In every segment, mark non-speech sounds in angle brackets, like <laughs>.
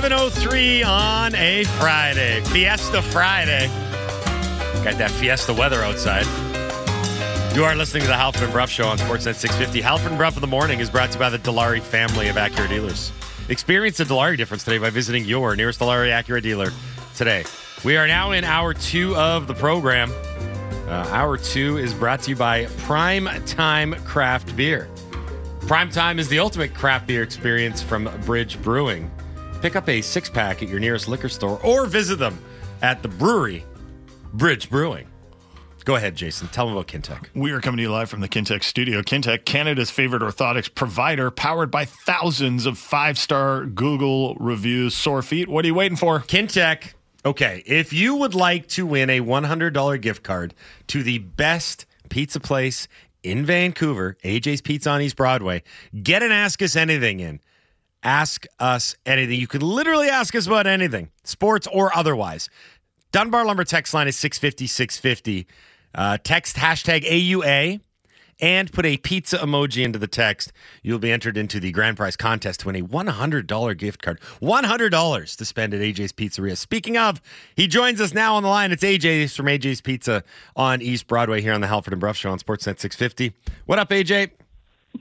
703 on a Friday. Fiesta Friday. Got that Fiesta weather outside. You are listening to the Halford and Bruff Show on Sportsnet 650. Halford and Bruff in the morning is brought to you by the Dilawri family of Acura dealers. Experience the Dilawri difference today by visiting your nearest Dilawri Acura dealer today. We are now in hour two of the program. Uh, hour two is brought to you by Prime Time Craft Beer. Prime Time is the ultimate craft beer experience from Bridge Brewing. Pick up a six pack at your nearest liquor store or visit them at the brewery, Bridge Brewing. Go ahead, Jason. Tell them about Kintec. We are coming to you live from the Kintec studio. Kintec, Canada's favorite orthotics provider, powered by thousands of five star Google reviews. Sore feet. What are you waiting for? Kintec. Okay, if you would like to win a $100 gift card to the best pizza place in Vancouver, AJ's Pizza on East Broadway, get an Ask Us Anything in. Ask us anything. You can literally ask us about anything, sports or otherwise. Dunbar Lumber text line is 650 650. Uh, text hashtag AUA and put a pizza emoji into the text. You'll be entered into the grand prize contest to win a $100 gift card. $100 to spend at AJ's Pizzeria. Speaking of, he joins us now on the line. It's AJ from AJ's Pizza on East Broadway here on the Halford and Bruff Show on Sportsnet 650. What up, AJ?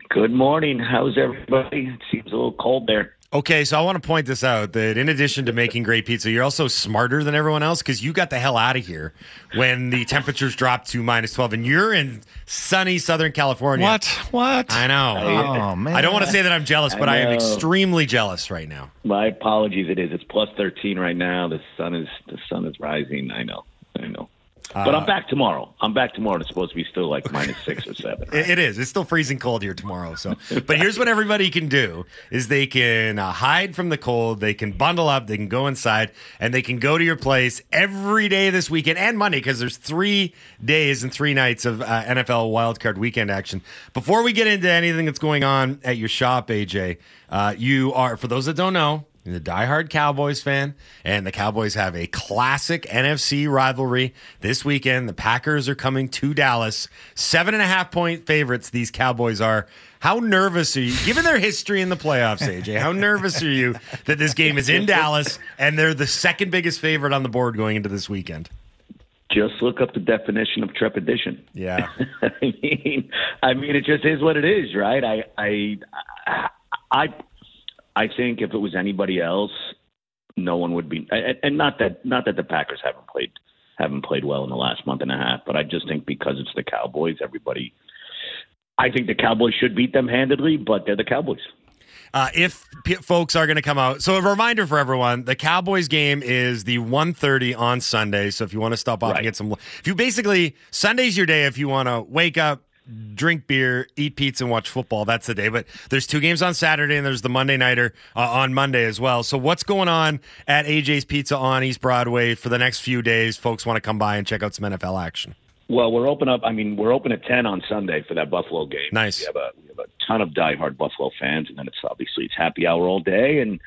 Good morning. How's everybody? It seems a little cold there. Okay, so I want to point this out that in addition to making great pizza, you're also smarter than everyone else because you got the hell out of here when the temperatures dropped to minus 12 and you're in sunny Southern California. What? What? I know. Oh, man. I don't want to say that I'm jealous, but I, I am extremely jealous right now. My apologies. It is. It's plus thirteen right now. The sun is the sun is rising. I know. I know. But I'm back tomorrow. I'm back tomorrow. It's supposed to be still like minus six or seven. <laughs> It, it is. It's still freezing cold here tomorrow. So, but here's what everybody can do: is they can uh, hide from the cold, they can bundle up, they can go inside, and they can go to your place every day this weekend and Monday because there's three days and three nights of uh, NFL wildcard weekend action. Before we get into anything that's going on at your shop, AJ, uh, you are for those that don't know. You're the diehard Cowboys fan, and the Cowboys have a classic NFC rivalry this weekend. The Packers are coming to Dallas. Seven and a half point favorites, these Cowboys are. How nervous are you, given their history in the playoffs, AJ? How nervous are you that this game is in Dallas and they're the second biggest favorite on the board going into this weekend? Just look up the definition of trepidation. Yeah. <laughs> I mean, I mean, it just is what it is, right? I, I, I, I think if it was anybody else, no one would be. And not that, not that the Packers haven't played, haven't played well in the last month and a half, but I just think because it's the Cowboys, everybody. I think the Cowboys should beat them handedly, but they're the Cowboys. uh, if p- folks are going to come out. So a reminder for everyone: the Cowboys game is the 1.30 on Sunday. So if you want to stop off and get some, if you basically Sunday's your day. If you want to wake up. Drink beer, eat pizza, and watch football. That's the day. But there's two games on Saturday, and there's the Monday nighter uh, on Monday as well. So what's going on at AJ's Pizza on East Broadway for the next few days? Folks want to come by and check out some NFL action. Well, we're open up. I mean, we're open at ten on Sunday for that Buffalo game. Nice. We have a we have a ton of diehard Buffalo fans, and then it's obviously it's happy hour all day. And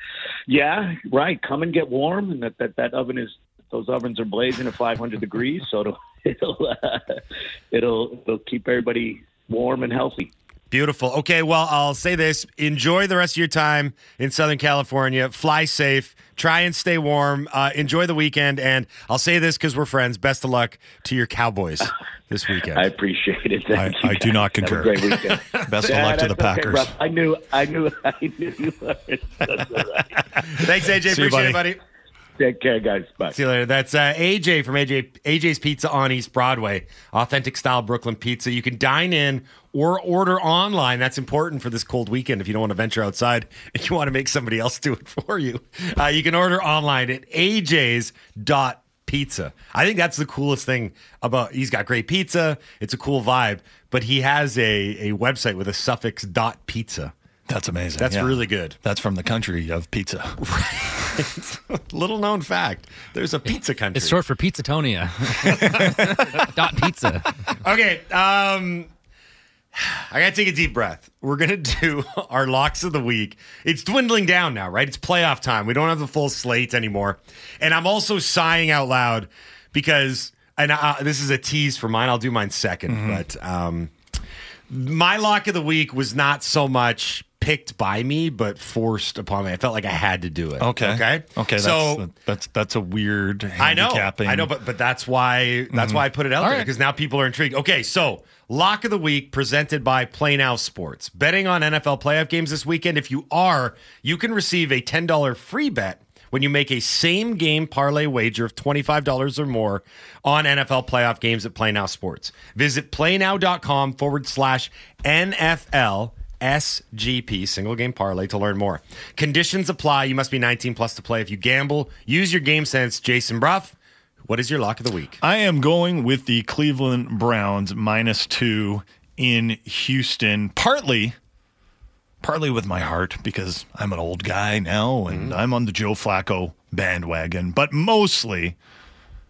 yeah, right. Come and get warm, and that that, that oven is those ovens are blazing at 500 degrees, so it'll <laughs> it'll uh, it'll it'll keep everybody warm and healthy. Beautiful. Okay, well, I'll say this. Enjoy the rest of your time in Southern California. Fly safe. Try and stay warm. Uh, enjoy the weekend. And I'll say this because we're friends. Best of luck to your Cowboys <laughs> this weekend. I appreciate it. I- Thank you, I do guys. not Have a concur. great weekend. <laughs> Best of Yeah, luck to the that's okay, Packers. Russ. I knew, I knew, I knew you were. That's all right. Thanks, AJ. See you, Appreciate it, buddy. Take care, guys. Bye. See you later. That's uh, AJ from AJ AJ's Pizza on East Broadway. Authentic style Brooklyn pizza. You can dine in or order online. That's important for this cold weekend if you don't want to venture outside and you want to make somebody else do it <laughs> for you. Uh, you can order online at aj's.pizza. I think that's the coolest thing about he's got great pizza. It's a cool vibe, but he has a, a website with a suffix dot pizza. That's amazing. That's yeah. really good. That's from the country of pizza. <laughs> Little known fact. There's a pizza country. It's short for Pizzatonia. <laughs> Dot pizza. Okay, um I gotta take a deep breath. We're gonna <laughs> do our locks of the week. It's dwindling down now, right? It's playoff time. We don't have the full slate anymore, and I'm also sighing out loud because, and uh, this is a tease for mine. I'll do mine 2nd but um, my lock of the week was not so much picked by me, but forced upon me. I felt like I had to do it. Okay. Okay. Okay. So that's, that's that's a weird. I know, handicapping. I know, but but that's why that's mm-hmm. why I put it out All there right. because now people are intrigued. Okay, so lock of the week presented by Play Now Sports. Betting on NFL playoff games this weekend. If you are, you can receive a ten dollar free bet when you make a same game parlay wager of twenty five dollars or more on NFL playoff games at Play Now Sports. Visit playnow.com forward slash NFL. SGP, single game parlay, to learn more. Conditions apply. You must be 19 plus to play. If you gamble, use your game sense. Jason Bruff, what is your lock of the week? I am going with the Cleveland Browns minus two in Houston, partly, partly with my heart because I'm an old guy now and mm-hmm. I'm on the Joe Flacco bandwagon, but mostly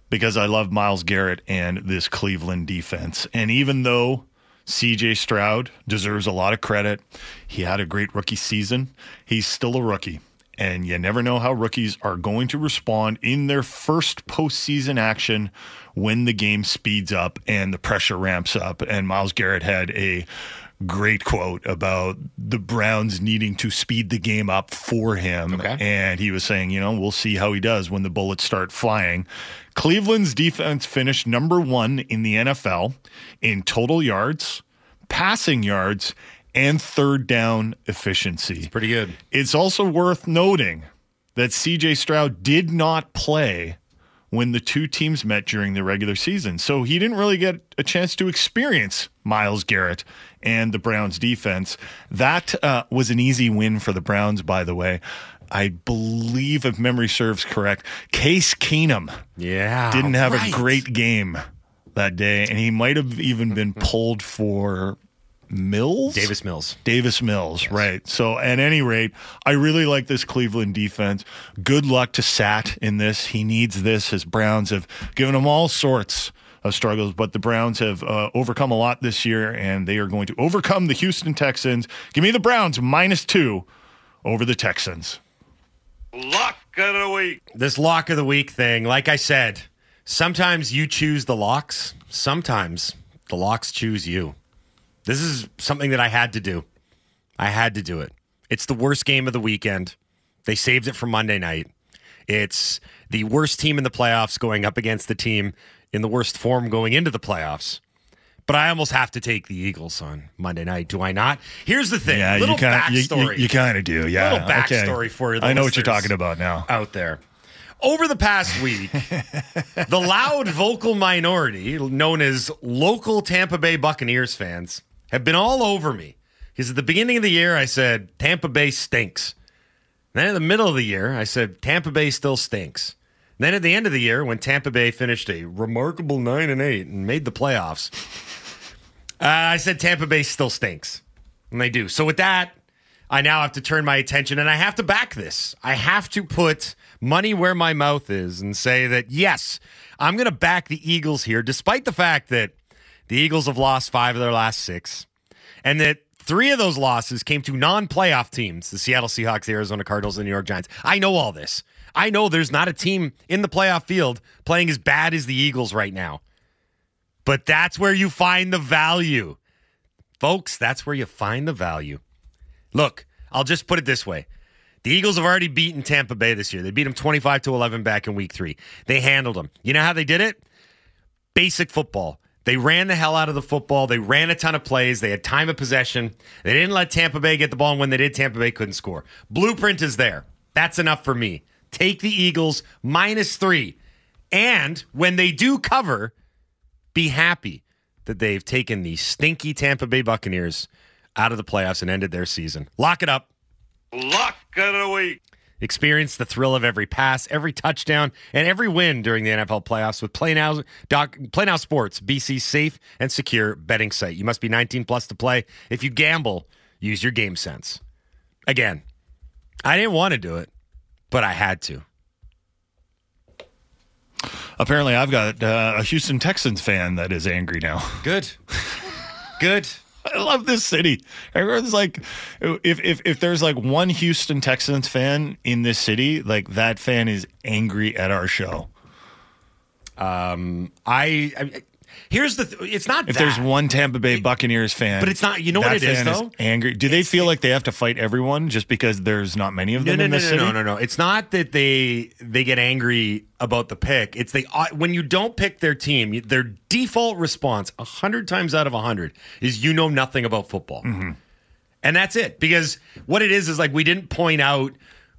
because I love Myles Garrett and this Cleveland defense. And even though CJ Stroud deserves a lot of credit, he had a great rookie season, he's still a rookie. And you never know how rookies are going to respond in their first postseason action when the game speeds up and the pressure ramps up. And Myles Garrett had a great quote about the Browns needing to speed the game up for him. Okay. And he was saying, you know, we'll see how he does when the bullets start flying. Cleveland's defense finished number one in the NFL in total yards, passing yards, and third down efficiency. Pretty good. It's also worth noting that CJ Stroud did not play when the two teams met during the regular season. So he didn't really get a chance to experience Myles Garrett and the Browns defense. That uh, was an easy win for the Browns, by the way. I believe, if memory serves correct, Case Keenum Yeah. didn't have right. a great game that day, and he might have even been <laughs> pulled for Mills. Davis Mills. Davis Mills, right. So, at any rate, I really like this Cleveland defense. Good luck to Sat in this. He needs this. His Browns have given him all sorts of struggles, but the Browns have uh, overcome a lot this year, and they are going to overcome the Houston Texans. Give me the Browns minus two over the Texans. Lock of the week. This lock of the week thing, like I said, sometimes you choose the locks, sometimes the locks choose you. This is something that I had to do. I had to do it. It's the worst game of the weekend. They saved it for Monday night. It's the worst team in the playoffs going up against the team in the worst form going into the playoffs. But I almost have to take the Eagles on Monday night, do I not? Here's the thing. Yeah, little you kind of backstory. you, kind of do. Yeah, Little backstory okay. for the I know what you're talking about now. out there. Over the past week, <laughs> the loud vocal minority, known as local Tampa Bay Buccaneers fans, have been all over me. Because at the beginning of the year, I said Tampa Bay stinks. Then in the middle of the year, I said Tampa Bay still stinks. Then at the end of the year, when Tampa Bay finished a remarkable nine and eight and made the playoffs, uh, I said Tampa Bay still stinks, and they do. So with that, I now have to turn my attention and I have to back this. I have to put money where my mouth is and say that yes, I'm going to back the Eagles here, despite the fact that the Eagles have lost five of their last six, and that three of those losses came to non-playoff teams: the Seattle Seahawks, the Arizona Cardinals, and the New York Giants. I know all this. I know there's not a team in the playoff field playing as bad as the Eagles right now. But that's where you find the value. Folks, that's where you find the value. Look, I'll just put it this way. The Eagles have already beaten Tampa Bay this year. They beat them 25 to 11 back in week 3. They handled them. You know how they did it? Basic football. They ran the hell out of the football. They ran a ton of plays. They had time of possession. They didn't let Tampa Bay get the ball, and when they did, Tampa Bay couldn't score. Blueprint is there. That's enough for me. Take the Eagles minus 3. And when they do cover, be happy that they've taken the stinky Tampa Bay Buccaneers out of the playoffs and ended their season. Lock it up. Lock of the week. Experience the thrill of every pass, every touchdown, and every win during the NFL playoffs with Play Now, Doc, Play Now Sports, BC's safe and secure betting site. You must be 19 plus to play. If you gamble, use your game sense. Again, I didn't want to do it, but I had to. Apparently, I've got uh, a Houston Texans fan that is angry now. <laughs> Good. Good. I love this city. Everyone's like, if if if there's like one Houston Texans fan in this city, like that fan is angry at our show. Um, I, I Here's the. Th- it's not If that. there's one Tampa Bay Buccaneers fan, But it's not- you know what it is, though? angry. Do they feel like they have to fight everyone just because there's not many of them no, in no, the no, city? no, no, no. It's not that they they get angry about the pick. It's they uh, when you don't pick their team, their default response a hundred times out of a hundred is you know nothing about football, Mm-hmm. and that's it. Because what it is is like we didn't point out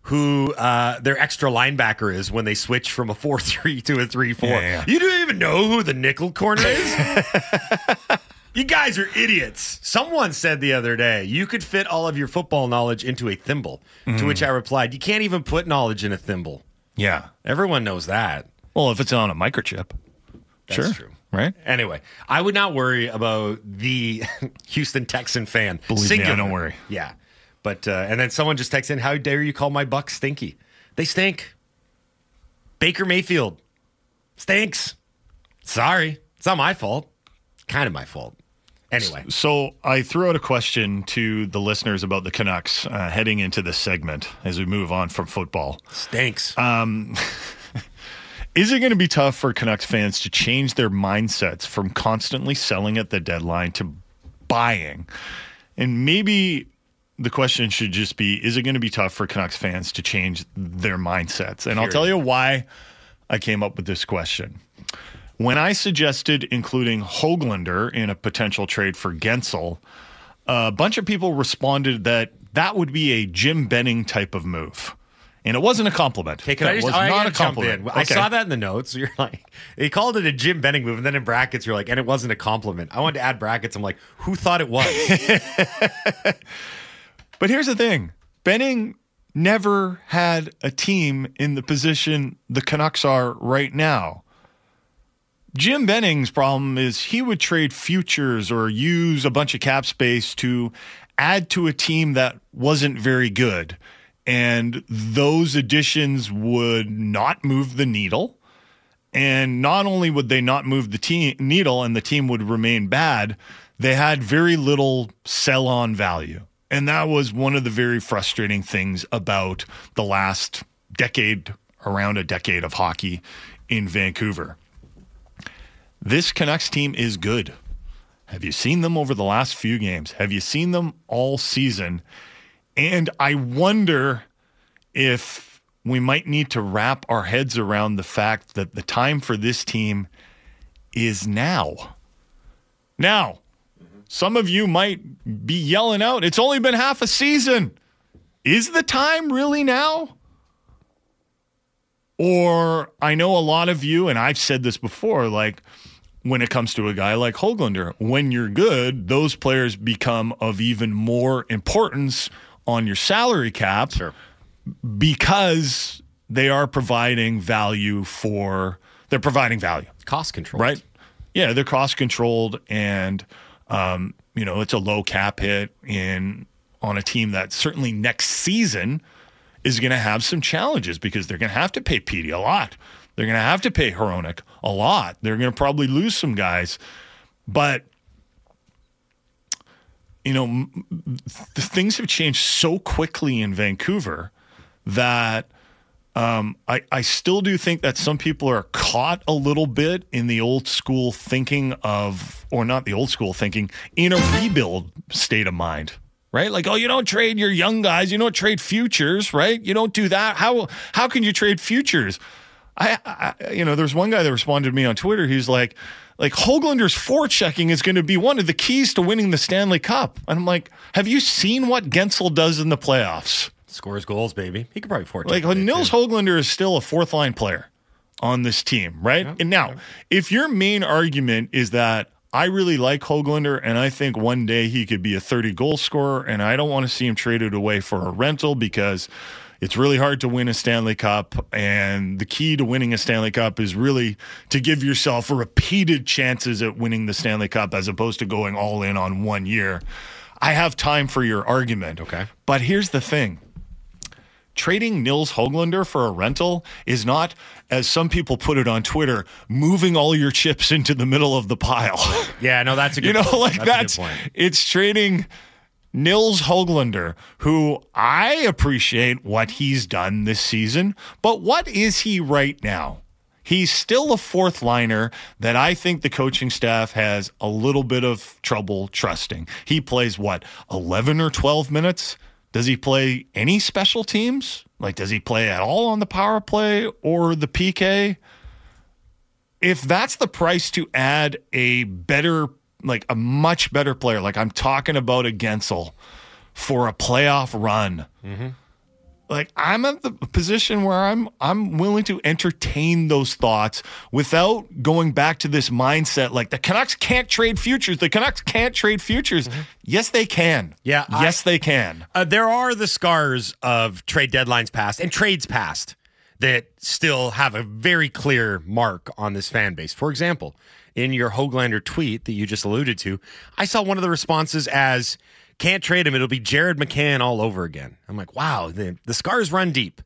who uh, their extra linebacker is when they switch from a four <laughs> three to a three four. Yeah, yeah. You don't even know who the nickel corner is. <laughs> You guys are idiots. Someone said the other day, you could fit all of your football knowledge into a thimble. Mm-hmm. To which I replied, you can't even put knowledge in a thimble. Yeah. Everyone knows that. Well, if it's on a microchip, That's sure, true. right? Anyway, I would not worry about the <laughs> Houston Texan fan. Believe me, I don't worry. Yeah. But, uh, and then someone just texts in, how dare you call my Bucs stinky? They stink. Baker Mayfield stinks. Sorry. It's not my fault. Kind of my fault. Anyway. So I threw out a question to the listeners about the Canucks uh, heading into this segment as we move on from football. Stinks. <laughs> Is it going to be tough for Canucks fans to change their mindsets from constantly selling at the deadline to buying? And maybe the question should just be is it going to be tough for Canucks fans to change their mindsets? And I'll tell you why I came up with this question. When I suggested including Hoglander in a potential trade for Guentzel, a bunch of people responded that that would be a Jim Benning type of move. And it wasn't a compliment. Okay, can that I just was I not a compliment. in? I saw that in the notes. <laughs> You're like, he called it a Jim Benning move, and then in brackets, you're like, and it wasn't a compliment. I wanted to add brackets. I'm like, who thought it was? <laughs> But here's the thing Benning never had a team in the position the Canucks are right now. Jim Benning's problem is he would trade futures or use a bunch of cap space to add to a team that wasn't very good. And those additions would not move the needle. And not only would they not move the te- needle and the team would remain bad, they had very little sell on value. And that was one of the very frustrating things about the last decade, around a decade of hockey in Vancouver. This Canucks team is good. Have you seen them over the last few games? Have you seen them all season? And I wonder if we might need to wrap our heads around the fact that the time for this team is now. Now, some of you might be yelling out, it's only been half a season. Is the time really now? Or I know a lot of you, and I've said this before, like when it comes to a guy like Hoglander, when you're good, those players become of even more importance on your salary cap Sure. because they are providing value for they're providing value Cost control. right yeah they're cost controlled and um, you know it's a low cap hit in on a team that certainly next season is going to have some challenges because they're going to have to pay Petey a lot. They're going to have to pay Hronek a lot. They're going to probably lose some guys. But you know m- th- things have changed so quickly in Vancouver that um, I, I still do think that some people are caught a little bit in the old school thinking of, or not the old school thinking, in a rebuild state of mind, right? Like, oh, you don't trade your young guys, you don't trade futures, right? You don't do that. How how can you trade futures? I, I you know, there's one guy that responded to me on Twitter. He's like, like Hoglander's forechecking is going to be one of the keys to winning the Stanley Cup. And I'm like, have you seen what Guentzel does in the playoffs? Scores goals, baby. He could probably afford Like Nils Hoglander is still a fourth line player on this team, right? and now, if your main argument is that I really like Hoglander and I think one day he could be a 30 goal scorer and I don't want to see him traded away for a rental because it's really hard to win a Stanley Cup and the key to winning a Stanley Cup is really to give yourself repeated chances at winning the Stanley Cup as opposed to going all in on one year. I have time for your argument. Okay. But here's the thing trading Nils Hoglander for a rental is not, as some people put it on Twitter, moving all your chips into the middle of the pile. <laughs> Yeah, no, that's a good you know, point. like that's, that's it's trading Nils Hoglander, who I appreciate what he's done this season, but what is he right now? He's still a fourth liner that I think the coaching staff has a little bit of trouble trusting. He plays what, 11 or 12 minutes? Does he play any special teams? Like, does he play at all on the power play or the PK? If that's the price to add a better, like a much better player, like I'm talking about a Guentzel for a playoff run, mm-hmm. Like I'm at the position where I'm I'm willing to entertain those thoughts without going back to this mindset like the Canucks can't trade futures. The Canucks can't trade futures. Yes, they can. Yeah, I- Yes, they can. Uh, there are the scars of trade deadlines past and trades past that still have a very clear mark on this fan base. For example, in your Hoglander tweet that you just alluded to, I saw one of the responses as "Can't trade him; it'll be Jared McCann all over again." I'm like, wow, the, the scars run deep.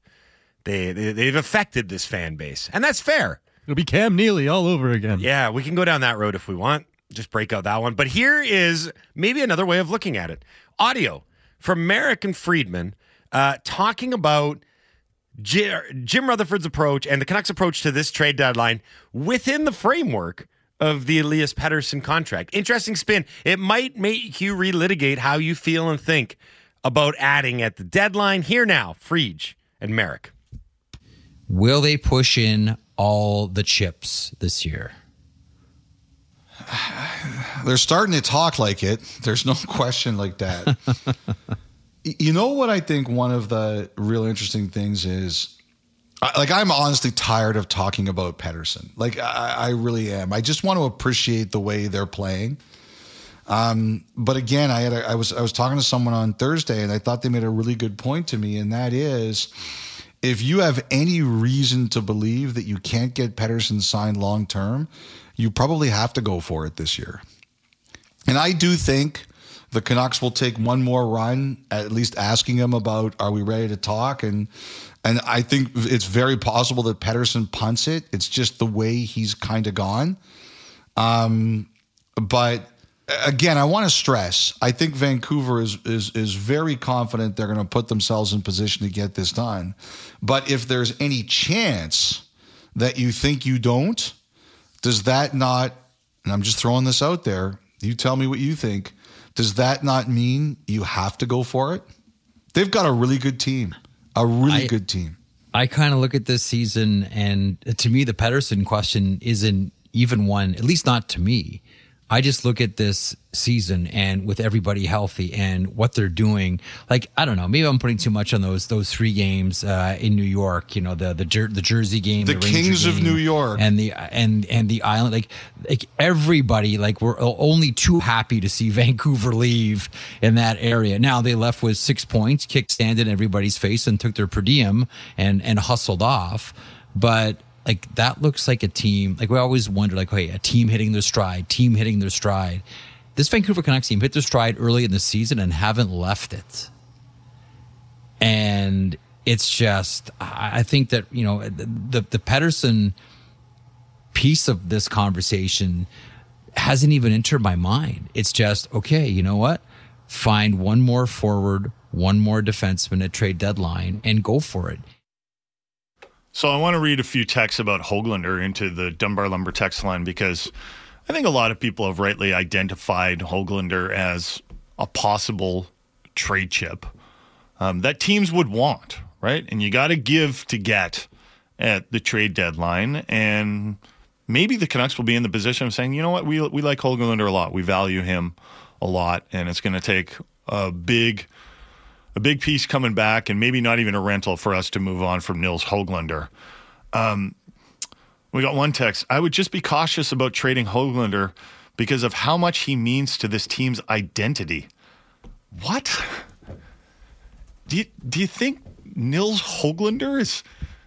They, they they've affected this fan base, and that's fair. It'll be Cam Neely all over again. Yeah, we can go down that road if we want. Just break out that one. But here is maybe another way of looking at it audio from Marek and Friedman uh, talking about J- Jim Rutherford's approach and the Canucks' approach to this trade deadline within the framework of the Elias Pettersson contract. Interesting spin. It might make you relitigate how you feel and think about adding at the deadline. Here now, Friedge and Marek. Will they push in all the chips this year? <sighs> They're starting to talk like it. There's no <laughs> question like that. <laughs> You know what I think one of the real interesting things is Like I'm honestly tired of talking about Pettersson. Like I, I really am. I just want to appreciate the way they're playing. Um, but again, I had a, I was I was talking to someone on Thursday, and I thought they made a really good point to me, and that is, if you have any reason to believe that you can't get Pettersson signed long term, you probably have to go for it this year. And I do think the Canucks will take one more run, at least asking him about are we ready to talk and and I think it's very possible that Pettersson punts it. It's just the way he's kind of gone. Um, but again, I want to stress. I think Vancouver is is is very confident they're going to put themselves in position to get this done. But if there's any chance that you think you don't, does that not? And I'm just throwing this out there. You tell me what you think. Does that not mean you have to go for it? They've got a really good team, a really I- good team. I kind of look at this season, and to me, the Pettersson question isn't even one, at least not to me. I just look at this season and with everybody healthy and what they're doing. Like I don't know, maybe I'm putting too much on those those three games uh, in New York. You know, the the Jer- the Jersey game, The Ranger Kings of New York. and the and and the island. Like like everybody, like we're only too happy to see <laughs> Vancouver leave in that area. Now they left with six points, kicked stand in everybody's face, and took their per diem and and hustled off. But like that looks like a team. Like we always wonder, like, hey, a team hitting their stride, team hitting their stride. This Vancouver Canucks team hit their stride early in the season and haven't left it. And it's just, I think that you know the the Pettersson piece of this conversation hasn't even entered my mind. It's just okay. You know what? Find one more forward, one more defenseman at trade deadline, and go for it. So I want to read a few texts about Hoglander into the Dunbar Lumber text line because I think a lot of people have rightly identified Hoglander as a possible trade chip um, that teams would want, right? And you got to give to get at the trade deadline. And maybe the Canucks will be in the position of saying, you know what, we, we like Hoglander a lot. We value him a lot. And it's going to take a big a big piece coming back and maybe not even a rental for us to move on from Nils Hoglander. Um, we got one text. I would just be cautious about trading Hoglander because of how much he means to this team's identity. What? Do you, do you think Nils Hoglander is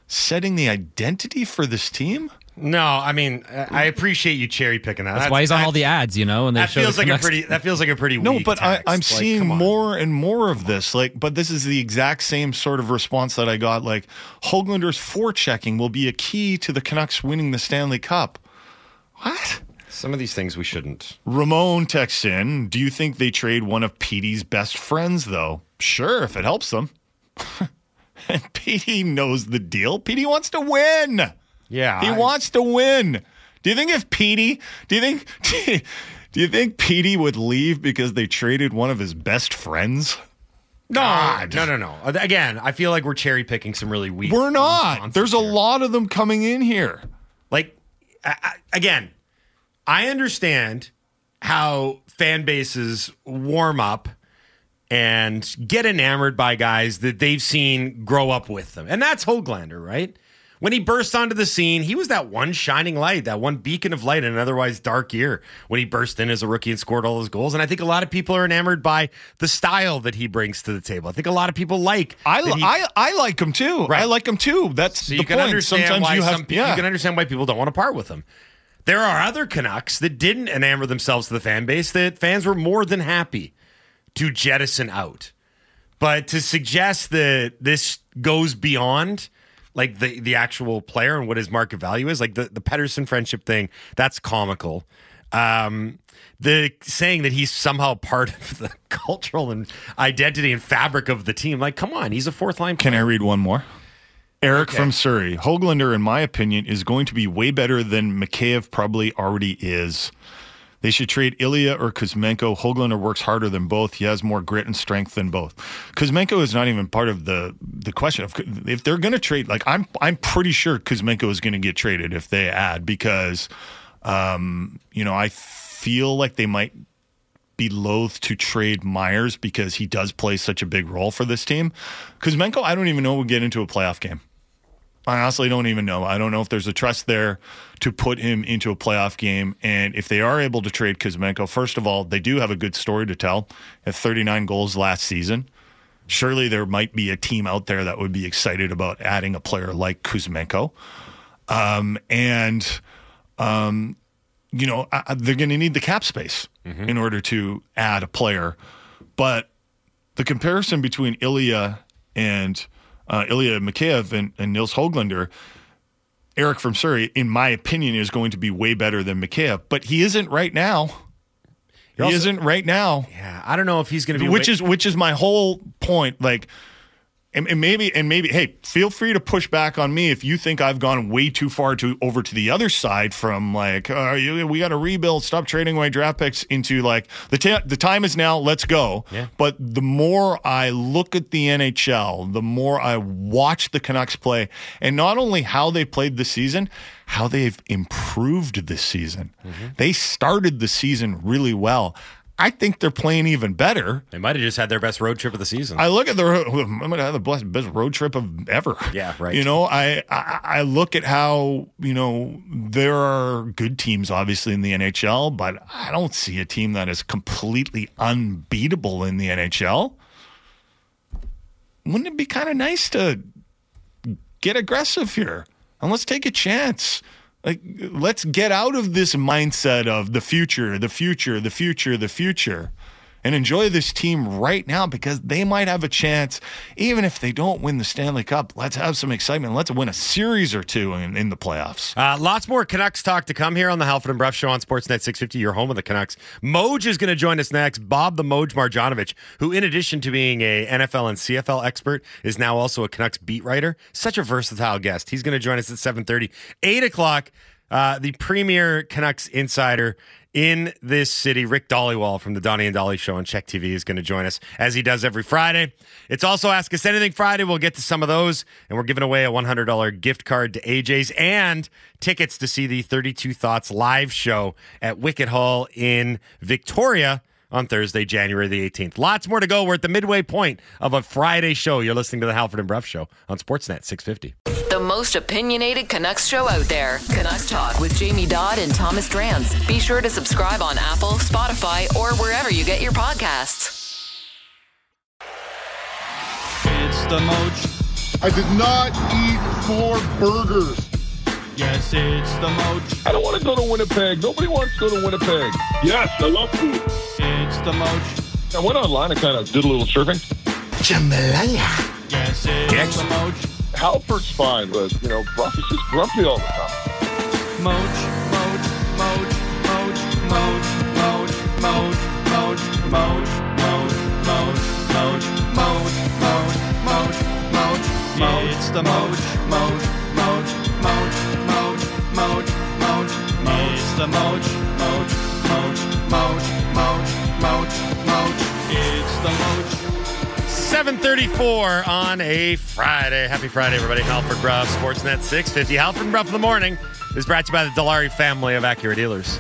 setting the identity for this team? No, I mean, I I appreciate you cherry picking that. That's why he's on I- all the ads, you know. And they That show feels like a pretty. That feels like a pretty. No, weak but I, text. I'm Like, seeing more and more of this. Like, but this is the exact same sort of response that I got. Like, Hoglander's forechecking will be a key to the Canucks winning the Stanley Cup. What? Some of these things we shouldn't. Ramon texts in, do you think they trade one of Petey's best friends, though? Sure, if it helps them. <laughs> and Petey knows the deal. Petey wants to win. Yeah, he I- wants to win. Do you think if Petey, do you think, <laughs> do you think Petey would leave because they traded one of his best friends? No, God. no, no, no. Again, I feel like we're cherry picking some really weak. We're not. There's a here. lot of them coming in here. Like, I, I, again, I understand how fan bases warm up and get enamored by guys that they've seen grow up with them. And that's Hoglander, right? When he burst onto the scene, he was that one shining light, that one beacon of light in an otherwise dark year when he burst in as a rookie and scored all those goals. And I think a lot of people are enamored by the style that he brings to the table. I think a lot of people like I, he- I, I like him too. Right. I like him too. That's so the you can point. understand Sometimes why you have, some yeah. you can understand why people don't want to part with him. There are other Canucks that didn't enamor themselves to the fan base that fans were more than happy to jettison out. But to suggest that this goes beyond like the the actual player and what his market value is, like the the Pettersson friendship thing, that's comical. Um, the saying that he's somehow part of the <laughs> cultural and identity and fabric of the team, like, come on, he's a fourth line. Can I read one more? Eric Okay. from Surrey. Hoglander, in my opinion, is going to be way better than Mikheyev probably already is. They should trade Ilya or Kuzmenko. Hoglander works harder than both. He has more grit and strength than both. Kuzmenko is not even part of the the question. If, if they're going to trade, like I'm, I'm pretty sure Kuzmenko is going to get traded if they add because, um, you know, I feel like they might be loath to trade Myers because he does play such a big role for this team. Kuzmenko, I don't even know would get into a playoff game. I honestly don't even know. I don't know if there's a trust there to put him into a playoff game. And if they are able to trade Kuzmenko, first of all, they do have a good story to tell. At 39 goals last season, surely there might be a team out there that would be excited about adding a player like Kuzmenko. Um, and um, you know, I- they're going to need the cap space in order to add a player. But the comparison between Ilya and uh, Ilya Mikheyev and, and Nils Hoglander, Eric from Surrey, in my opinion, is going to be way better than Mikheyev. But he isn't right now. He also- isn't right now. Yeah, I don't know if he's going to be Which wa- is which is my whole point. Like, and, and maybe and maybe hey, feel free to push back on me if you think I've gone way too far to over to the other side from like, uh, you, we got to rebuild, stop trading away draft picks into like the ta- the time is now, let's go. Yeah. But the more I look at the NHL, the more I watch the Canucks play, and not only how they played this season, how they've improved this season. They started the season really well. I think they're playing even better. They might have just had their best road trip of the season. I look at the road, I'm gonna have the best, best road trip of ever. Yeah, right. You know, I, I I look at how you know there are good teams obviously in the NHL, but I don't see a team that is completely unbeatable in the NHL. Wouldn't it be kind of nice to get aggressive here and let's take a chance? Like, let's get out of this mindset of the future, the future, the future, the future, and enjoy this team right now because they might have a chance, even if they don't win the Stanley Cup. Let's have some excitement. Let's win a series or two in, in the playoffs. Uh, lots more Canucks talk to come here on the Halford and Bruff Show on Sportsnet 650, your home of the Canucks. Moj is going to join us next. Bob the Moj Marjanovic, who, in addition to being a NFL and CFL expert, is now also a Canucks beat writer. Such a versatile guest. He's going to join us at 7.30. 8 o'clock, uh, the premier Canucks insider in this city, Rick Dhaliwal from the Donnie and Dolly Show on CHEK TV is going to join us as he does every Friday. It's also Ask Us Anything Friday. We'll get to some of those, and we're giving away a $100 gift card to AJ's and tickets to see the 32 Thoughts live show at Wicket Hall in Victoria on Thursday, January the 18th. Lots more to go. We're at the midway point of a Friday show. You're listening to the Halford and Bruff Show on Sportsnet 650. The most opinionated Canucks show out there. Canucks Talk with Jamie Dodd and Thomas Drance. Be sure to subscribe on Apple, Spotify, or wherever you get your podcasts. It's the Moj. I did not eat four burgers. Yes, it's the Moj. I don't want to go to Winnipeg. Nobody wants to go to Winnipeg. Yes, I love food. It's the Moj. I went online and kind of did a little surfing. Yes, it's the Moj. Halford's fine, but, you know, Bruff is just grumpy all the time. Moj, Moj, Moj, Moj, Moj, Moj, Moj, Moj, Moj, Moj, Moj, Moj, Moj, Moj, Moj, Moj. It's the Moj, Moj, a moach, moach, moach, moach, moach, moach, moach. It's the moach. 734 on a Friday. Happy Friday, everybody. Halford Bruff, Sportsnet 650. Halford Bruff in the morning is brought to you by the Dilawri family of Acura dealers.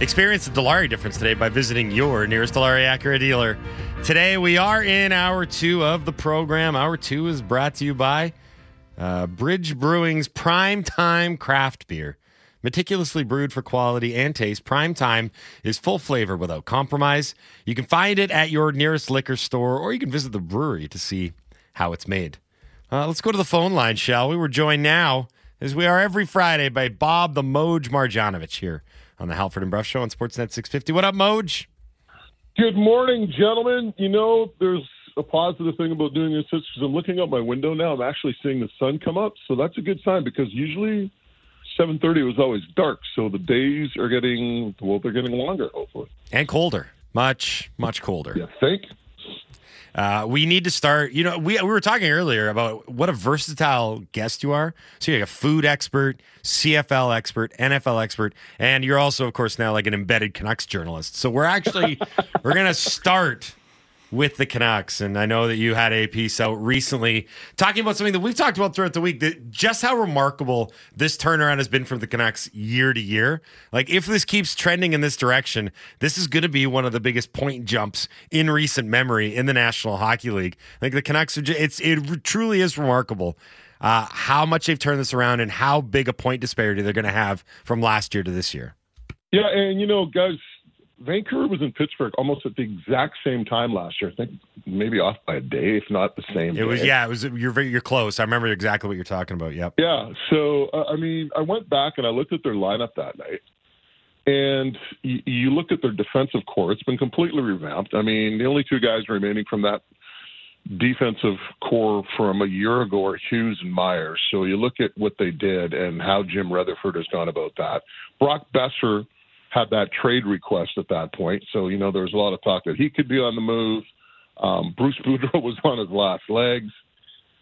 Experience the Dilawri difference today by visiting your nearest Dilawri Acura dealer. Today we are in hour two of the program. Hour two is brought to you by uh, Bridge Brewing's Prime Time Craft Beer. Meticulously brewed for quality and taste, Prime Time is full flavor without compromise. You can find it at your nearest liquor store, or you can visit the brewery to see how it's made. Uh, let's go to the phone line, shall we? We're joined now, as we are every Friday, by Bob the Moj Marjanovic here on the Halford and Bruff Show on Sportsnet 650. What up, Moj? Good morning, gentlemen. You know, there's a positive thing about doing this because I'm looking out my window now. I'm actually seeing the sun come up, so that's a good sign because usually 7:30 was always dark, so the days are getting well, they're getting longer. Hopefully, And colder. Much, much colder. yeah. Think. Uh, we need to start. You know, we we were talking earlier about what a versatile guest you are. So you're like a food expert, CFL expert, NFL expert, and you're also, of course, now like an embedded Canucks journalist. So we're actually <laughs> we're gonna start with the Canucks, and I know that you had a piece out recently talking about something that we've talked about throughout the week. That just how remarkable this turnaround has been from the Canucks year to year. Like if this keeps trending in this direction, this is going to be one of the biggest point jumps in recent memory in the National Hockey League. Like the Canucks, are ju- it's it truly is remarkable. Uh, how much they've turned this around and how big a point disparity they're going to have from last year to this year. Yeah, and you know, guys, Vancouver was in Pittsburgh almost at the exact same time last year. I think maybe off by a day, if not the same. It was yeah, it was you're very you're close. I remember exactly what you're talking about. Yep. Yeah. So, uh, I mean, I went back and I looked at their lineup that night. And you, you look at their defensive corps, it's been completely revamped. I mean, the only two guys remaining from that defensive corps from a year ago are Hughes and Myers. So you look at what they did and how Jim Rutherford has gone about that. Brock Boeser had that trade request at that point. So, you know, there was a lot of talk that he could be on the move. Um, Bruce Boudreau <laughs> was on his last legs.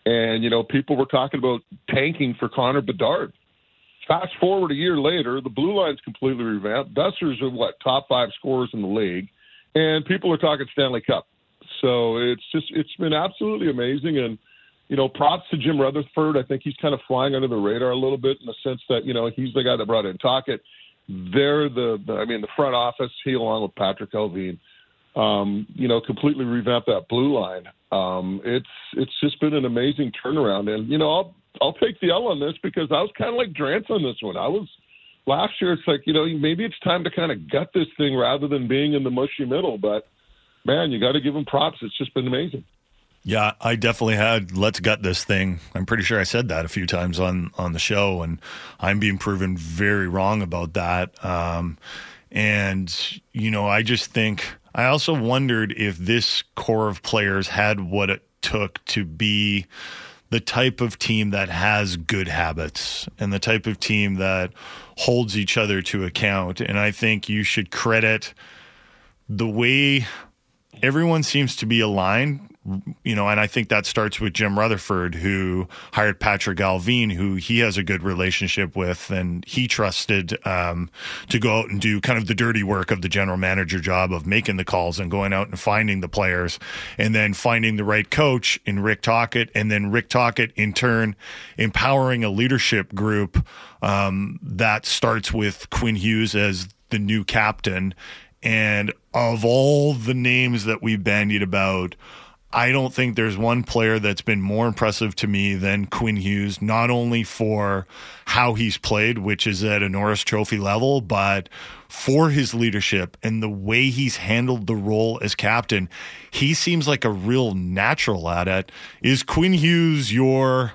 And, you know, people were talking about tanking for Connor Bedard. Fast forward a year later, the blue line's completely revamped. Boeser's are what, top five scorers in the league. And people are talking Stanley Cup. So it's just, it's been absolutely amazing. And, you know, props to Jim Rutherford. I think he's kind of flying under the radar a little bit in the sense that, you know, he's the guy that brought in Tocchet. They're the, I mean, the front office, he along with Patrik Allvin, um, you know, completely revamped that blue line. Um, it's it's just been an amazing turnaround, and you know, I'll I'll take the L on this because I was kind of like Drance on this one. I was last year. It's like you know, maybe it's time to kind of gut this thing rather than being in the mushy middle. But man, you got to give him props. It's just been amazing. Yeah, I definitely had let's gut this thing. I'm pretty sure I said that a few times on on the show, and I'm being proven very wrong about that. Um, and you know, I just think I also wondered if this core of players had what it took to be the type of team that has good habits and the type of team that holds each other to account. And I think you should credit the way everyone seems to be aligned you know, and I think that starts with Jim Rutherford, who hired Patrik Allvin, who he has a good relationship with, and he trusted um, to go out and do kind of the dirty work of the general manager job of making the calls and going out and finding the players, and then finding the right coach in Rick Tocchet, and then Rick Tocchet in turn empowering a leadership group um, that starts with Quinn Hughes as the new captain. And of all the names that we've bandied about, I don't think there's one player that's been more impressive to me than Quinn Hughes, not only for how he's played, which is at a Norris Trophy level, but for his leadership and the way he's handled the role as captain. He seems like a real natural at it. Is Quinn Hughes your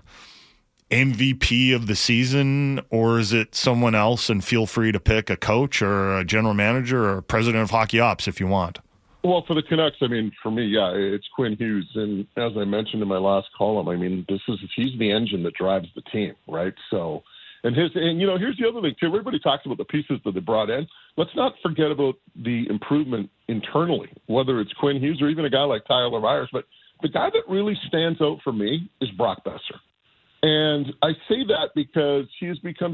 MVP of the season, or is it someone else? And feel free to pick a coach or a general manager or president of hockey ops if you want. Well, for the Canucks, I mean, for me, yeah, it's Quinn Hughes, and as I mentioned in my last column, I mean, this is he's the engine that drives the team, right? So, and his, and you know, here's the other thing too. Everybody talks about the pieces that they brought in. Let's not forget about the improvement internally, whether it's Quinn Hughes or even a guy like Tyler Myers. But the guy that really stands out for me is Brock Boeser, and I say that because he has become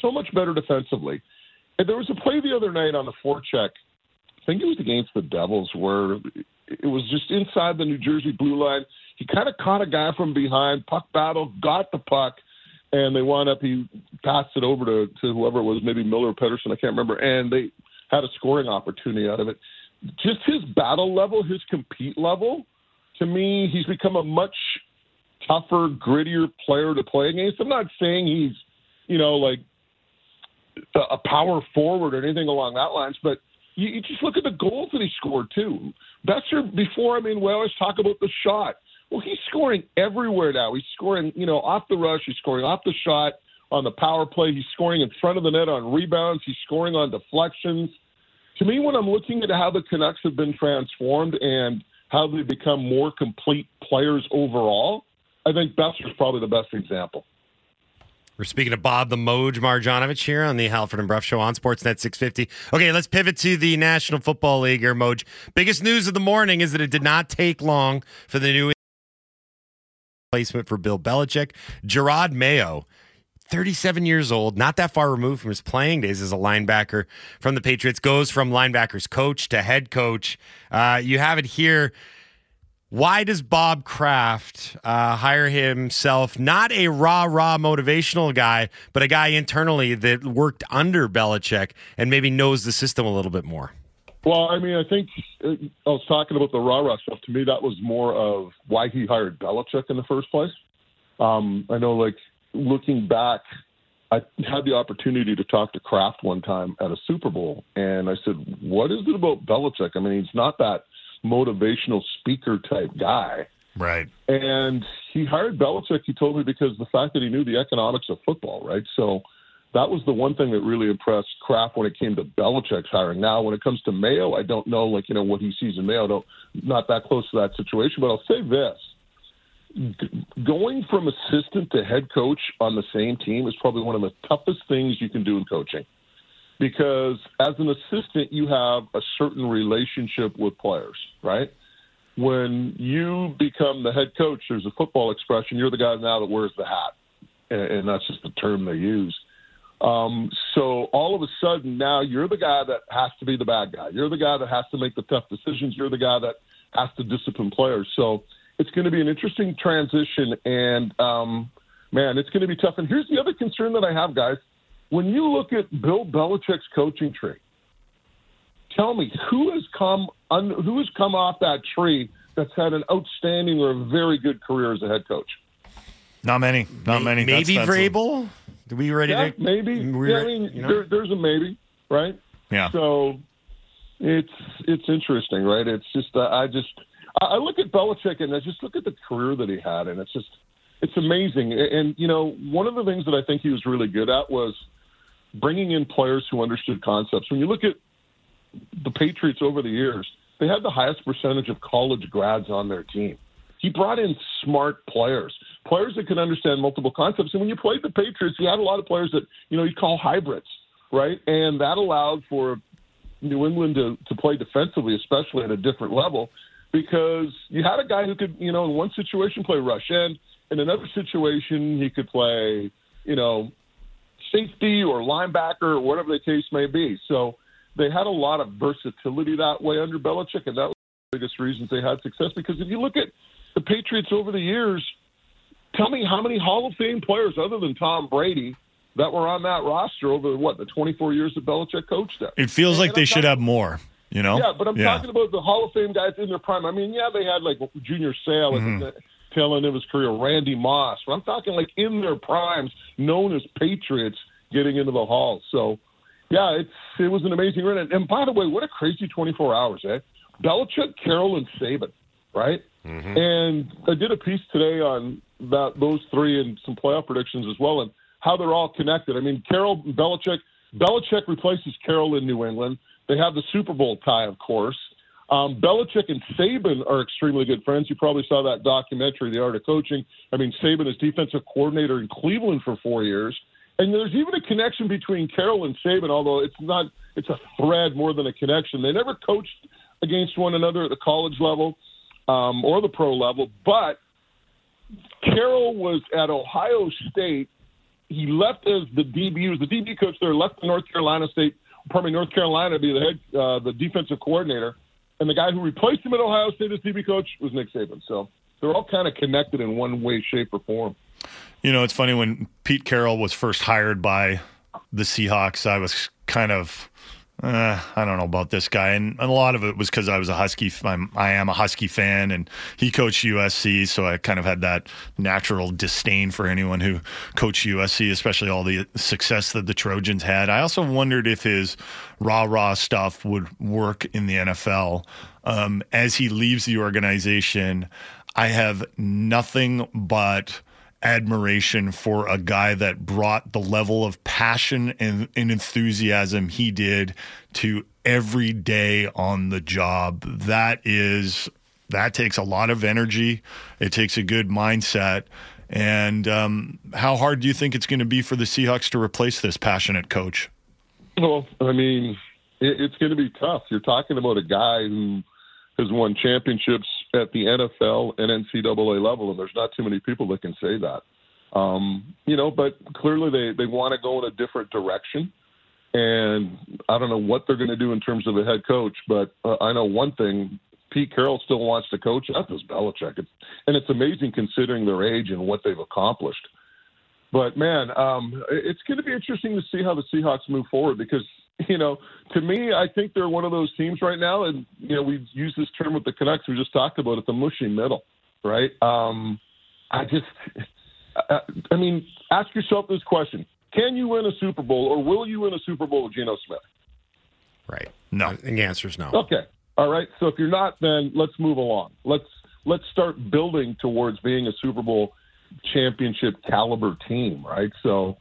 so much better defensively. And there was a play the other night on the forecheck I think it was against the Devils where it was just inside the New Jersey blue line. he kind of caught a guy from behind, puck battle, got the puck, and they wound up he passed it over to, to whoever it was, maybe Miller or Pettersson, I can't remember, and they had a scoring opportunity out of it. Just his battle level, his compete level, to me, he's become a much tougher, grittier player to play against. I'm not saying he's, you know, like a power forward or anything along that lines, but you, you just look at the goals that he scored too. Boeser before, I mean, we always talk about the shot. Well, he's scoring everywhere now. He's scoring, you know, off the rush. He's scoring off the shot on the power play. He's scoring in front of the net on rebounds. He's scoring on deflections. To me, when I'm looking at how the Canucks have been transformed and how they become more complete players overall, I think Boeser's probably the best example. We're speaking to Bob the Moj Marjanovic here on the Halford and Bruff Show on Sportsnet 650. Okay, let's pivot to the National Football League here, Moj. Biggest news of the morning is that it did not take long for the new placement for Bill Belichick. Jerod Mayo, 37 years old, not that far removed from his playing days as a linebacker from the Patriots, goes from linebackers coach to head coach. Uh, you have it here. Why does Bob Kraft uh, hire himself not a rah rah motivational guy, but a guy internally that worked under Belichick and maybe knows the system a little bit more? Well, I mean, I think uh, I was talking about the rah rah stuff. To me, that was more of why he hired Belichick in the first place. Um, I know, like looking back, I had the opportunity to talk to Kraft one time at a Super Bowl, and I said, "What is it about Belichick? I mean, he's not that motivational speaker type guy." Right. And he hired Belichick, he told me, because the fact that he knew the economics of football, right? So that was the one thing that really impressed Kraft when it came to Belichick's hiring. Now, when it comes to Mayo, I don't know, like, you know, what he sees in Mayo. Don't, not that close to that situation, but I'll say this. G- going from assistant to head coach on the same team is probably one of the toughest things you can do in coaching because as an assistant, you have a certain relationship with players, right? When you become the head coach, there's a football expression you're the guy now that wears the hat. And, and that's just the term they use. Um, so all of a sudden now you're the guy that has to be the bad guy. You're the guy that has to make the tough decisions. You're the guy that has to discipline players. So it's going to be an interesting transition. And um, man, it's going to be tough. And here's the other concern that I have, guys. When you look at Bill Belichick's coaching tree, tell me who has come un, who has come off that tree that's had an outstanding or a very good career as a head coach. Not many. Not many. Maybe that's a- Vrabel? Do we ready Yeah, to? maybe. we yeah, I mean, you know? there, there's a maybe, right? Yeah. So it's it's interesting, right? It's just uh, I just I I look at Belichick and I just look at the career that he had, and it's just it's amazing. And you know, one of the things that I think he was really good at was bringing in players who understood concepts. When you look at the Patriots over the years, they had the highest percentage of college grads on their team. He brought in smart players, players that could understand multiple concepts. And when you played the Patriots, you had a lot of players that you know you call hybrids, right? And that allowed for New England to, to play defensively, especially at a different level, because you had a guy who could, you know, in one situation play rush end, in another situation he could play, you know, safety or linebacker or whatever the case may be. So they had a lot of versatility that way under Belichick, and that was the biggest reasons they had success. Because if you look at the Patriots over the years, tell me how many Hall of Fame players other than Tom Brady that were on that roster over what the 24 years that Belichick coached them. It feels like And they I'm should talking- have more. You know. Yeah, but I'm talking about the Hall of Fame guys in their prime. I mean, yeah, they had like Junior Seau mm-hmm. the tail end of his career, Randy Moss. But I'm talking like in their primes, known as Patriots, getting into the Hall. So, yeah, it's it was an amazing run. And, and by the way, what a crazy 24 hours, eh? Belichick, Carroll, and Saban, right? And I did a piece today on that those three and some playoff predictions as well, and how they're all connected. I mean, Carroll, Belichick. Belichick replaces Carroll in New England. They have the Super Bowl tie, of course. Um, Belichick and Saban are extremely good friends. You probably saw that documentary, The Art of Coaching. I mean, Saban is defensive coordinator in Cleveland for four years. And there's even a connection between Carroll and Saban, although it's not, it's a thread more than a connection. They never coached against one another at the college level um, or the pro level, but Carroll was at Ohio State. He left as the DB. He was the DB coach there. Left to North Carolina State, probably North Carolina, to be the head, uh, the defensive coordinator. And the guy who replaced him at Ohio State as DB coach was Nick Saban. So they're all kind of connected in one way, shape, or form. You know, it's funny when Pete Carroll was first hired by the Seahawks, I was kind of, uh, I don't know about this guy. And a lot of it was because I was a Husky, I'm, I am a Husky fan, and he coached USC. So I kind of had that natural disdain for anyone who coached USC, especially all the success that the Trojans had. I also wondered if his rah rah stuff would work in the NFL. Um, as he leaves the organization, I have nothing but admiration for a guy that brought the level of passion and, and, enthusiasm he did to every day on the job. That is that takes a lot of energy. It takes a good mindset. And um, how hard do you think it's going to be for the Seahawks to replace this passionate coach? Well, I mean, it, it's going to be tough. You're talking about a guy who has won championships at the NFL and NCAA level, and there's not too many people that can say that. Um, you know, but clearly they, they want to go in a different direction. And I don't know what they're going to do in terms of a head coach, but uh, I know one thing Pete Carroll still wants to coach. That does Belichick. It's, and it's amazing considering their age and what they've accomplished. But man, um, it's going to be interesting to see how the Seahawks move forward because <laughs> you know, to me, I think they're one of those teams right now, and you know, we use this term with the Canucks. We just talked about it, the mushy middle, right? Um, I just, I, I mean, ask yourself this question: Can you win a Super Bowl, or will you win a Super Bowl with Geno Smith? Right. No. And the answer is no. Okay. All right. So if you're not, then let's move along. Let's let's start building towards being a Super Bowl championship caliber team, right? So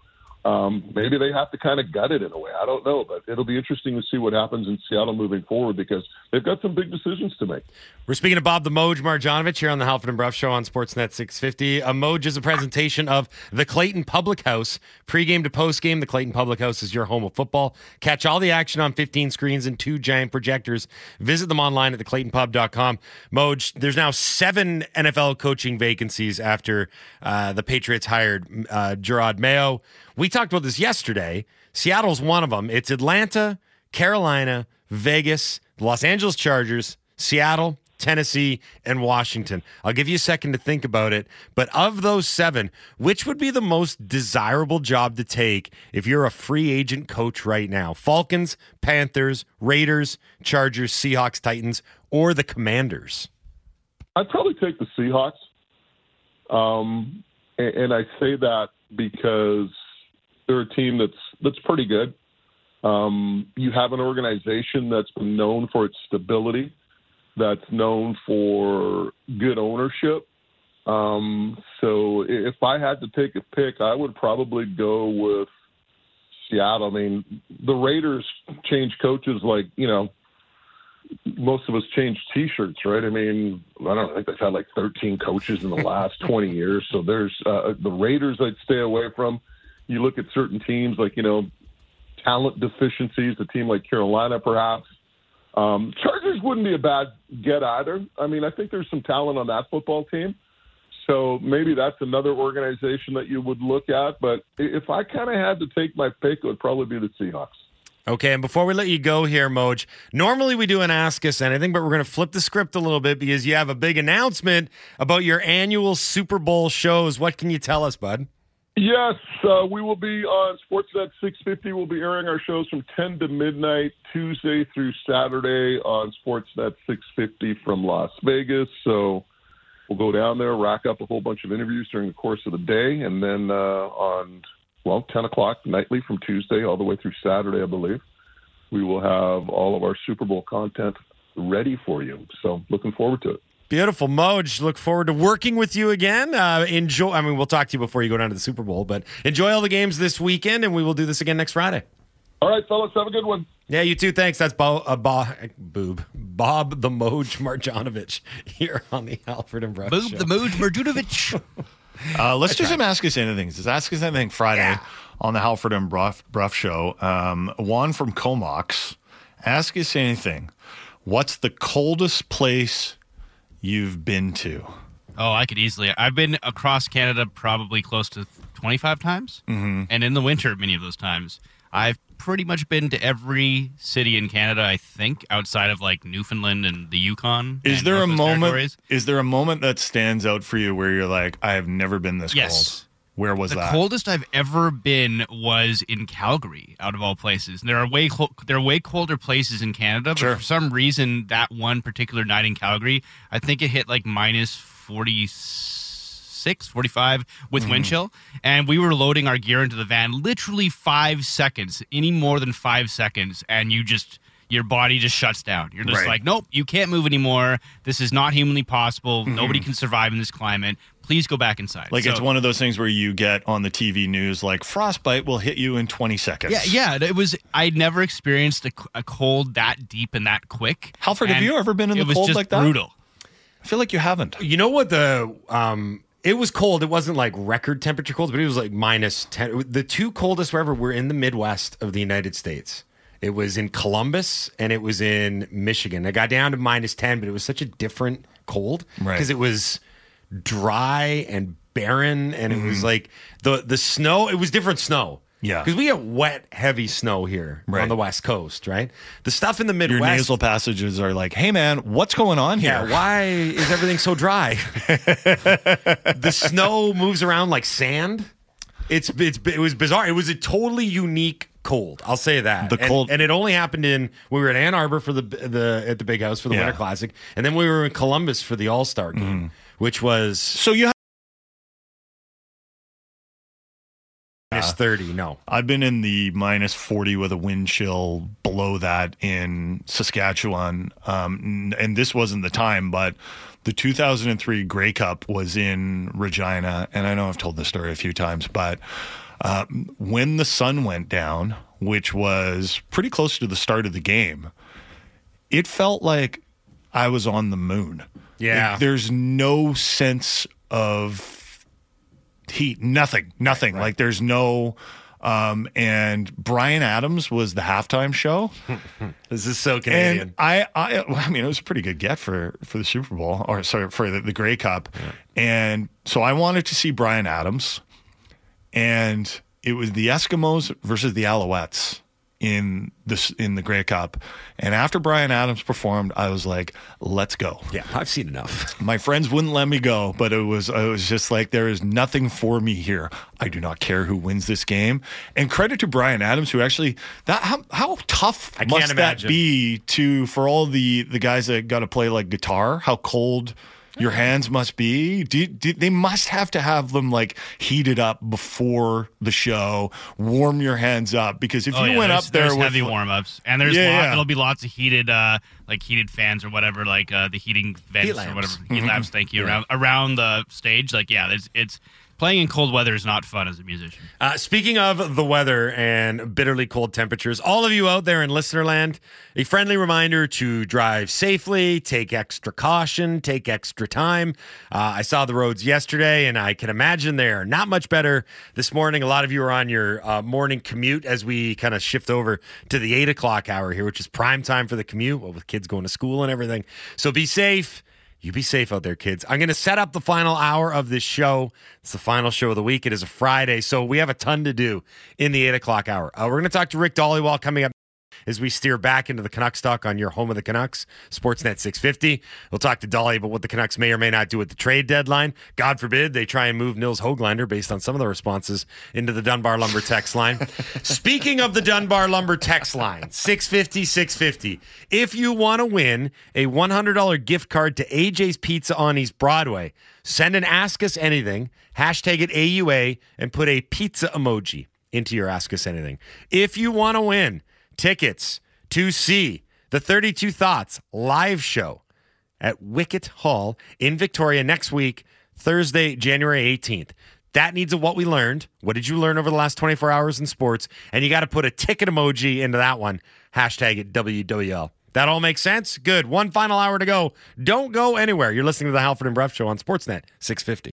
um, maybe they have to kind of gut it in a way. I don't know, but it'll be interesting to see what happens in Seattle moving forward because they've got some big decisions to make. We're speaking to Bob the Moj Marjanovic here on the Halford and Bruff Show on Sportsnet 650. A Moj is a presentation of the Clayton Public House. Pre-game to post-game, the Clayton Public House is your home of football. Catch all the action on 15 screens and two giant projectors. Visit them online at theclaytonpub.com. Moj, there's now seven NFL coaching vacancies after uh, the Patriots hired uh, Jerod Mayo. We talked about this yesterday. Seattle's one of them. It's Atlanta, Carolina, Vegas, Los Angeles Chargers, Seattle, Tennessee, and Washington. I'll give you a second to think about it. But of those seven, which would be the most desirable job to take if you're a free agent coach right now? Falcons, Panthers, Raiders, Chargers, Seahawks, Titans, or the Commanders? I'd probably take the Seahawks. Um, and, and I say that because they're a team that's that's pretty good. Um, you have an organization that's been known for its stability, that's known for good ownership. Um, so if I had to take a pick, I would probably go with Seattle. I mean, the Raiders change coaches like you know most of us change T-shirts, right? I mean, I don't think they've had like 13 coaches in the last <laughs> 20 years. So there's uh, the Raiders I'd stay away from. You look at certain teams like you know talent deficiencies, a team like Carolina perhaps. Um, Chargers wouldn't be a bad get either. I mean, I think there's some talent on that football team. So maybe that's another organization that you would look at. But if I kind of had to take my pick, it would probably be the Seahawks. Okay, and before we let you go here, Moj, normally we do an Ask Us Anything, but we're going to flip the script a little bit because you have a big announcement about your annual Super Bowl shows. What can you tell us, bud? Yes, uh, we will be on Sportsnet 650. We'll be airing our shows from 10 to midnight, Tuesday through Saturday on Sportsnet 650 from Las Vegas. So we'll go down there, rack up a whole bunch of interviews during the course of the day, and then uh, on, well, 10 o'clock nightly from Tuesday all the way through Saturday, I believe, we will have all of our Super Bowl content ready for you. So looking forward to it. Beautiful, Moj. Look forward to working with you again. Uh, enjoy. I mean, we'll talk to you before you go down to the Super Bowl, but enjoy all the games this weekend, and we will do this again next Friday. All right, fellas, have a good one. Yeah, you too. Thanks. That's Bo, uh, Bo, Boob, Bob the Moj Marjanovic <laughs> here on the Alfred and Bruff Boob Show. the Moj Marjanovic. <laughs> Uh, let's do some Ask Us Anything. Just Ask Us Anything Friday on the Halford and Bruff, Bruff Show. Um, Juan from Comox, Ask Us Anything. What's the coldest place you've been to? Oh, I could easily. I've been across Canada probably close to 25 times. Mm-hmm. And in the winter, many of those times. I've pretty much been to every city in Canada, I think, outside of like Newfoundland and the Yukon. Is there a moment? Territories. Is there a moment that stands out for you where you're like, I have never been this Yes. cold? Where was that? the that? coldest I've ever been was in Calgary, out of all places. There are way there are way colder places in Canada, but Sure. for some reason, that one particular night in Calgary, I think it hit like minus 46, 45 with Mm-hmm. wind chill, and we were loading our gear into the van literally five seconds, any more than five seconds, and you just your body just shuts down. You're just Right. like, nope, you can't move anymore. This is not humanly possible. Mm-hmm. Nobody can survive in this climate. Please go back inside. like it's one of those things where you get on the TV news like frostbite will hit you in 20 seconds. Yeah, yeah. It was. I'd never experienced a, a cold that deep and that quick. Halford, have you ever been in the cold just like that? Brutal. I feel like you haven't. You know what the um it was cold. It wasn't like record temperature cold, but it was like minus 10. The two coldest wherever were in the Midwest of the United States. It was in Columbus and it was in Michigan. It got down to minus 10, but it was such a different cold Right. because it was dry and barren and it Mm-hmm. was like the the snow, it was different snow. Yeah. Because we get wet, heavy snow here Right. on the West Coast, right? The stuff in the Midwest. Your nasal passages are like, hey man, what's going on here? Yeah, why is everything so dry? <laughs> the snow moves around like sand. It's it's it was bizarre. It was a totally unique cold. I'll say that. The And- cold- and, it only happened in we were at Ann Arbor for the the at the Big House for the Yeah. Winter Classic, and then we were in Columbus for the All Star game, which was So you minus thirty. No, I've been in the minus 40 with a wind chill below that in Saskatchewan. Um, and this wasn't the time, but the 2003 Grey Cup was in Regina. And I know I've told this story a few times, but um, when the sun went down, which was pretty close to the start of the game, it felt like I was on the moon. Yeah. Like, there's no sense of heat, nothing, nothing. Like there's no. Um, and Bryan Adams was the halftime show, <laughs> this is so Canadian. and I, I, I mean, it was a pretty good get for for the Super Bowl, or sorry, for the, the Grey Cup, and so I wanted to see Bryan Adams, and it was the Eskimos versus the Alouettes in this in the Grey Cup, and after Bryan Adams performed, I was like, let's go. yeah, I've seen enough. <laughs> My friends wouldn't let me go, but it was I was just like there is nothing for me here. I do not care who wins this game. And credit to Bryan Adams who actually that how how tough I must that imagine. be to for all the the guys that got to play like guitar, how cold your hands must be. Do, do, they must have to have them like heated up before the show, warm your hands up because if Oh, you yeah, went there's, up there there's with heavy warm ups, and there's Yeah, lot, yeah. there'll be lots of heated, uh, like heated fans or whatever, like uh, the heating vents or whatever heat lamps. Thank you around around the stage. Like yeah, it's it's playing in cold weather is not fun as a musician. Uh, speaking of the weather and bitterly cold temperatures, all of you out there in listener land, a friendly reminder to drive safely, take extra caution, take extra time. Uh, I saw the roads yesterday, and I can imagine they're not much better this morning. A lot of you are on your uh, morning commute as we kind of shift over to the eight o'clock hour here, which is prime time for the commute well, with kids going to school and everything. So be safe. You be safe out there, kids. I'm going to set up the final hour of this show. It's the final show of the week. It is a Friday, so we have a ton to do in the eight o'clock hour. Uh, we're going to talk to Rick Dhaliwal coming up as we steer back into the Canucks talk on your home of the Canucks, Sportsnet 650. We'll talk to Dolly about what the Canucks may or may not do at the trade deadline. God forbid they try and move Nils Hoglander based on some of the responses into the Dunbar Lumber text line. <laughs> Speaking of the Dunbar Lumber text line, 650 650. If you want to win a $100 gift card to AJ's Pizza on East Broadway, send an Ask Us Anything, hashtag it AUA, and put a pizza emoji into your Ask Us Anything. If you want to win, tickets to see the 32 Thoughts live show at Wicket Hall in Victoria next week, Thursday, January 18th. That needs a what we learned. What did you learn over the last 24 hours in sports? And you got to put a ticket emoji into that one. Hashtag it WWL. That all makes sense? Good. One final hour to go. Don't go anywhere. You're listening to the Halford and Bruff Show on Sportsnet 650.